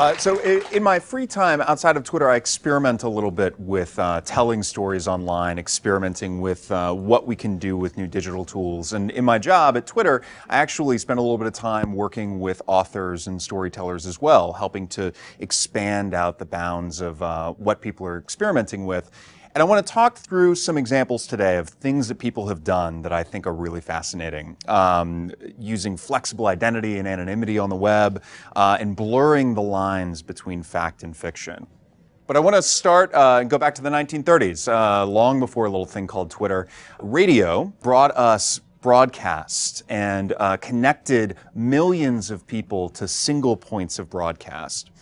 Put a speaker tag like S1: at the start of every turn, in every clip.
S1: Uh, so, in my free time outside of Twitter, I experiment a little bit with uh, telling stories online, experimenting with uh, what we can do with new digital tools. And in my job at Twitter, I actually spend a little bit of time working with authors and storytellers as well, helping to expand out the bounds of uh, what people are experimenting with. And I want to talk through some examples today of things that people have done that I think are really fascinating. Um, using flexible identity and anonymity on the web uh, and blurring the lines between fact and fiction. But I want to start uh, and go back to the 1930s, uh, long before a little thing called Twitter. Radio brought us broadcast and uh, connected millions of people to single points of broadcast.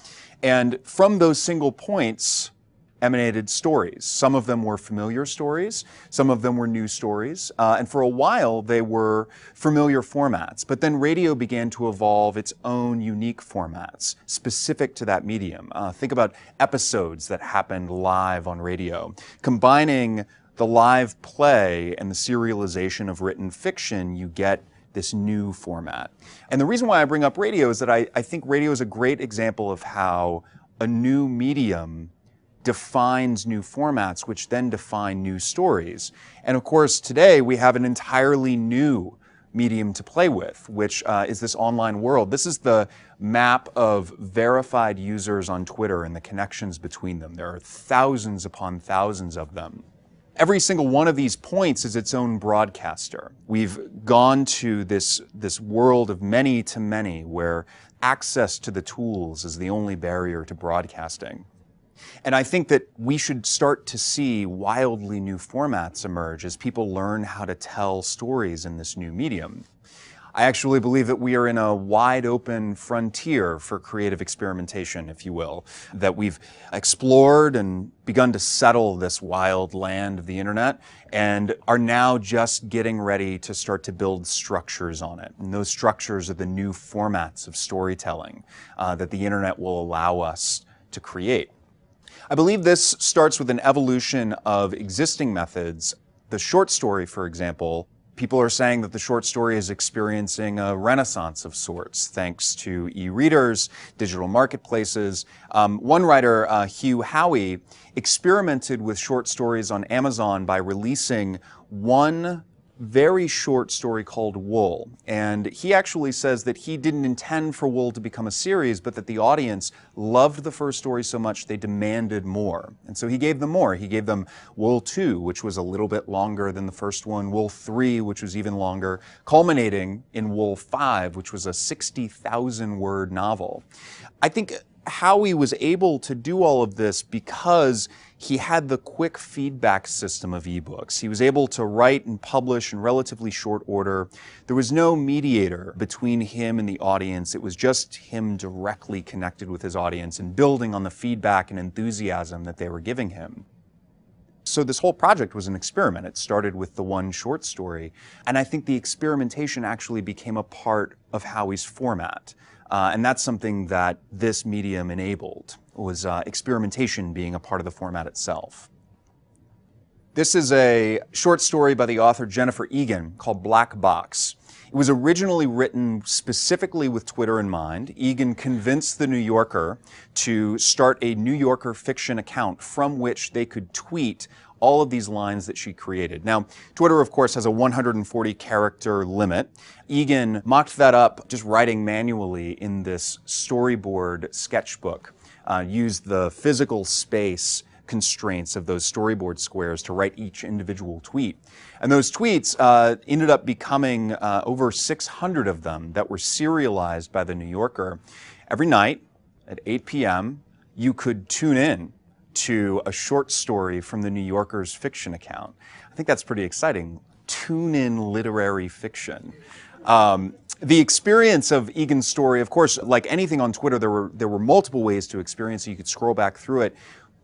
S1: And from those single points, emanated stories. Some of them were familiar stories, some of them were new stories, uh, and for a while they were familiar formats. But then radio began to evolve its own unique formats specific to that medium. Uh, think about episodes that happened live on radio, combining the live play and the serialization of written fiction, you get this new format. And the reason why I bring up radio is that I, I think radio is a great example of how a new medium defines new formats, which then define new stories. And of course, today we have an entirely new medium to play with, which uh, is this online world. This is the map of verified users on Twitter and the connections between them. There are thousands upon thousands of them. Every single one of these points is its own broadcaster. We've gone to this, this world of many to many where access to the tools is the only barrier to broadcasting. And I think that we should start to see wildly new formats emerge as people learn how to tell stories in this new medium. I actually believe that we are in a wide open frontier for creative experimentation, if you will, that we've explored and begun to settle this wild land of the internet and are now just getting ready to start to build structures on it. And those structures are the new formats of storytelling uh, that the internet will allow us to create. I believe this starts with an evolution of existing methods. The short story, for example, people are saying that the short story is experiencing a renaissance of sorts thanks to e-readers, digital marketplaces. Um, one writer, uh, Hugh Howey, experimented with short stories on Amazon by releasing one very short story called Wool. And he actually says that he didn't intend for Wool to become a series, but that the audience loved the first story so much they demanded more. And so he gave them more. He gave them Wool 2, which was a little bit longer than the first one, Wool 3, which was even longer, culminating in Wool 5, which was a 60,000 word novel. I think Howey was able to do all of this because he had the quick feedback system of ebooks. He was able to write and publish in relatively short order. There was no mediator between him and the audience. It was just him directly connected with his audience and building on the feedback and enthusiasm that they were giving him. So this whole project was an experiment. It started with the one short story. And I think the experimentation actually became a part of Howey's format. Uh, and that's something that this medium enabled, was uh, experimentation being a part of the format itself. This is a short story by the author Jennifer Egan called Black Box. It was originally written specifically with Twitter in mind. Egan convinced the New Yorker to start a New Yorker fiction account from which they could tweet all of these lines that she created. Now, Twitter, of course, has a 140 character limit. Egan mocked that up just writing manually in this storyboard sketchbook, uh, used the physical space constraints of those storyboard squares to write each individual tweet. And those tweets uh, ended up becoming uh, over 600 of them that were serialized by the New Yorker. Every night at 8 p.m., you could tune in to a short story from the New Yorker's fiction account. I think that's pretty exciting. Tune in literary fiction. Um, the experience of Egan's story, of course, like anything on Twitter, there were there were multiple ways to experience it. You could scroll back through it.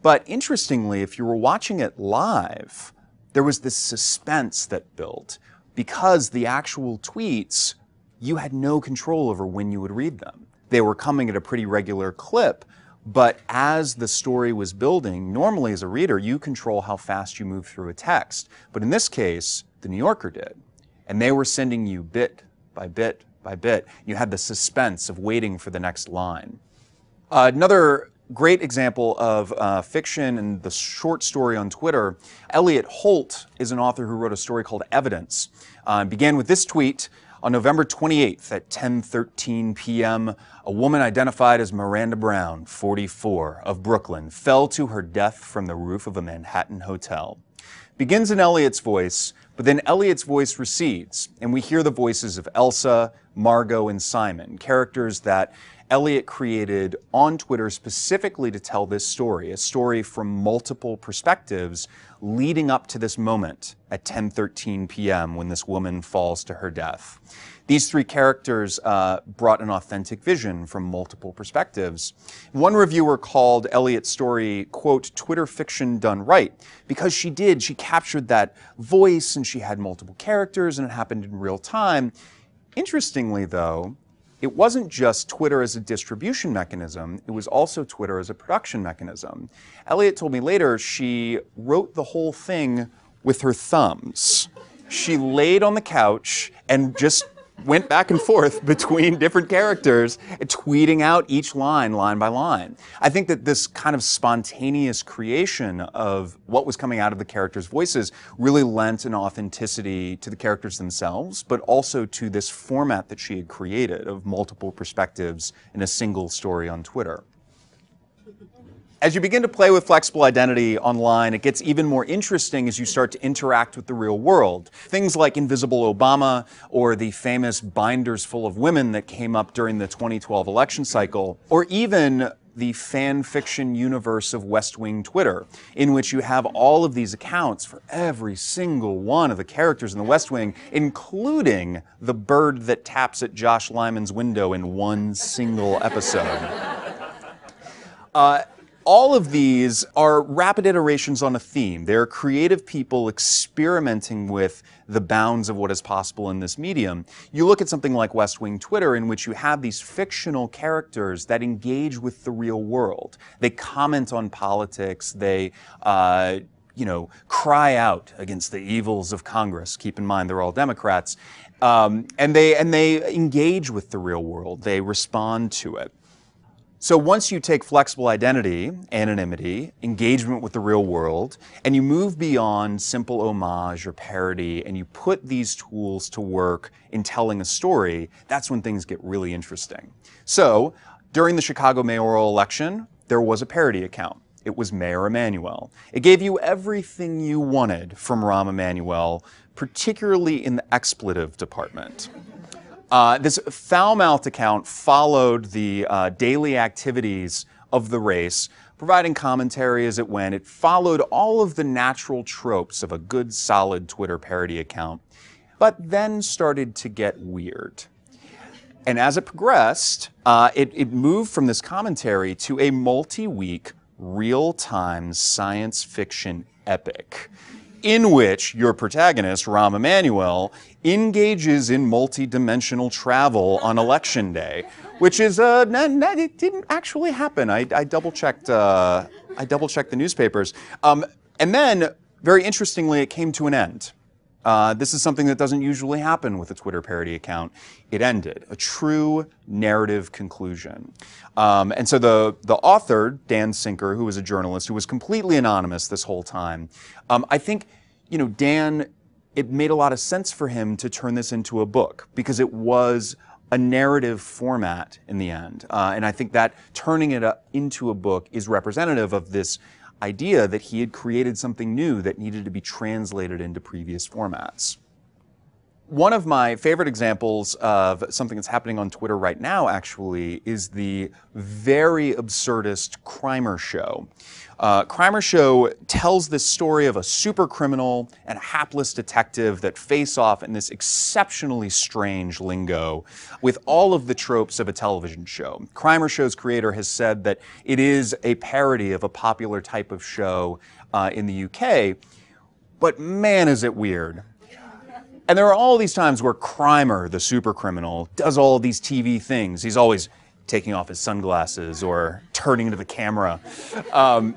S1: But interestingly, if you were watching it live, there was this suspense that built because the actual tweets, you had no control over when you would read them. They were coming at a pretty regular clip, but as the story was building, normally as a reader, you control how fast you move through a text. But in this case, the New Yorker did. And they were sending you bit by bit by bit. You had the suspense of waiting for the next line. Uh, another great example of uh, fiction and the short story on Twitter. Elliot Holt is an author who wrote a story called Evidence. Uh, began with this tweet on November 28th at 10:13 p.m. A woman identified as Miranda Brown, 44, of Brooklyn, fell to her death from the roof of a Manhattan hotel. Begins in Elliot's voice, but then Elliot's voice recedes, and we hear the voices of Elsa, Margot, and Simon, characters that Elliot created on Twitter specifically to tell this story, a story from multiple perspectives leading up to this moment at 10:13 p.m. when this woman falls to her death. These three characters uh, brought an authentic vision from multiple perspectives. One reviewer called Elliot's story, quote, Twitter fiction done right, because she did. She captured that voice and she had multiple characters and it happened in real time. Interestingly, though, it wasn't just Twitter as a distribution mechanism, it was also Twitter as a production mechanism. Elliot told me later she wrote the whole thing with her thumbs. She laid on the couch and just went back and forth between different characters, tweeting out each line, line by line. I think that this kind of spontaneous creation of what was coming out of the characters' voices really lent an authenticity to the characters themselves, but also to this format that she had created of multiple perspectives in a single story on Twitter. As you begin to play with flexible identity online, it gets even more interesting as you start to interact with the real world. Things like Invisible Obama or the famous binders full of women that came up during the 2012 election cycle, or even the fan fiction universe of West Wing Twitter, in which you have all of these accounts for every single one of the characters in the West Wing, including the bird that taps at Josh Lyman's window in one single episode. Uh, all of these are rapid iterations on a theme. They're creative people experimenting with the bounds of what is possible in this medium. You look at something like West Wing Twitter, in which you have these fictional characters that engage with the real world. They comment on politics. They uh, you know, cry out against the evils of Congress. Keep in mind, they're all Democrats, um, and they and they engage with the real world. They respond to it. So once you take flexible identity, anonymity, engagement with the real world, and you move beyond simple homage or parody, and you put these tools to work in telling a story, that's when things get really interesting. So during the Chicago mayoral election, there was a parody account. It was Mayor Emanuel. It gave you everything you wanted from Rahm Emanuel, particularly in the expletive department. Uh, this foul-mouthed account followed the uh, daily activities of the race, providing commentary as it went. It followed all of the natural tropes of a good, solid Twitter parody account, but then started to get weird. And as it progressed, uh, it, it moved from this commentary to a multi-week, real-time science fiction epic in which your protagonist, Rahm Emanuel, engages in multi-dimensional travel on election day, which is uh, it didn't actually happen. I, I double checked. Uh, I double checked the newspapers, um, and then very interestingly, it came to an end. Uh, this is something that doesn't usually happen with a Twitter parody account. It ended, a true narrative conclusion. Um, and so the, the author, Dan Sinker, who was a journalist, who was completely anonymous this whole time, um, I think, you know, Dan, it made a lot of sense for him to turn this into a book because it was a narrative format in the end. Uh, and I think that turning it into a book is representative of this idea that he had created something new that needed to be translated into previous formats. One of my favorite examples of something that's happening on Twitter right now, actually, is the very absurdist Crimer Show. Uh, Crimer Show tells this story of a super criminal and a hapless detective that face off in this exceptionally strange lingo with all of the tropes of a television show. Crimer Show's creator has said that it is a parody of a popular type of show uh, in the UK, but man, is it weird. And there are all these times where Crimer, the super criminal, does all these TV things. He's always taking off his sunglasses or turning to the camera. Um,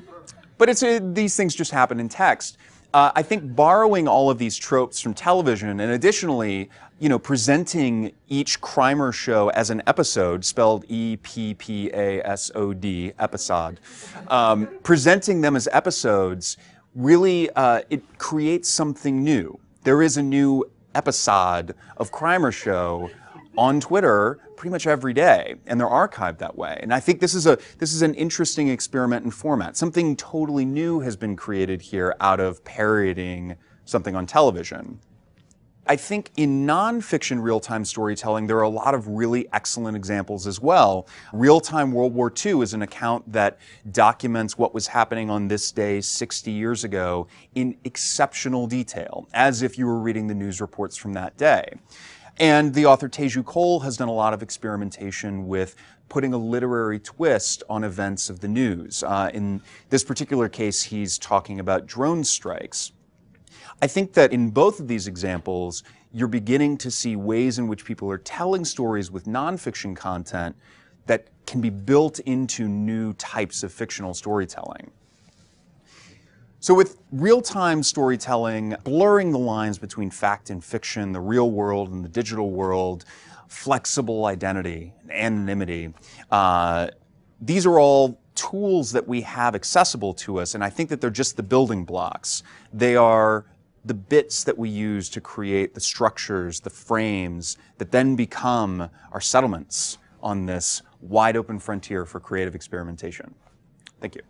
S1: but it's a, these things just happen in text. Uh, I think borrowing all of these tropes from television and additionally, you know, presenting each Crimer show as an episode, spelled E P P A S O D, episode, um, presenting them as episodes really uh, it creates something new. There is a new episode of Crimer Show on Twitter pretty much every day, and they're archived that way. And I think this is a this is an interesting experiment in format. Something totally new has been created here out of parodying something on television. I think in nonfiction real-time storytelling, there are a lot of really excellent examples as well. Real-time World War II is an account that documents what was happening on this day 60 years ago in exceptional detail, as if you were reading the news reports from that day. And the author Teju Cole has done a lot of experimentation with putting a literary twist on events of the news. Uh, in this particular case, he's talking about drone strikes. I think that in both of these examples, you're beginning to see ways in which people are telling stories with nonfiction content that can be built into new types of fictional storytelling. So with real-time storytelling, blurring the lines between fact and fiction, the real world and the digital world, flexible identity, anonymity, uh, these are all tools that we have accessible to us, and I think that they're just the building blocks. They are the bits that we use to create the structures, the frames, that then become our settlements on this wide open frontier for creative experimentation. Thank you.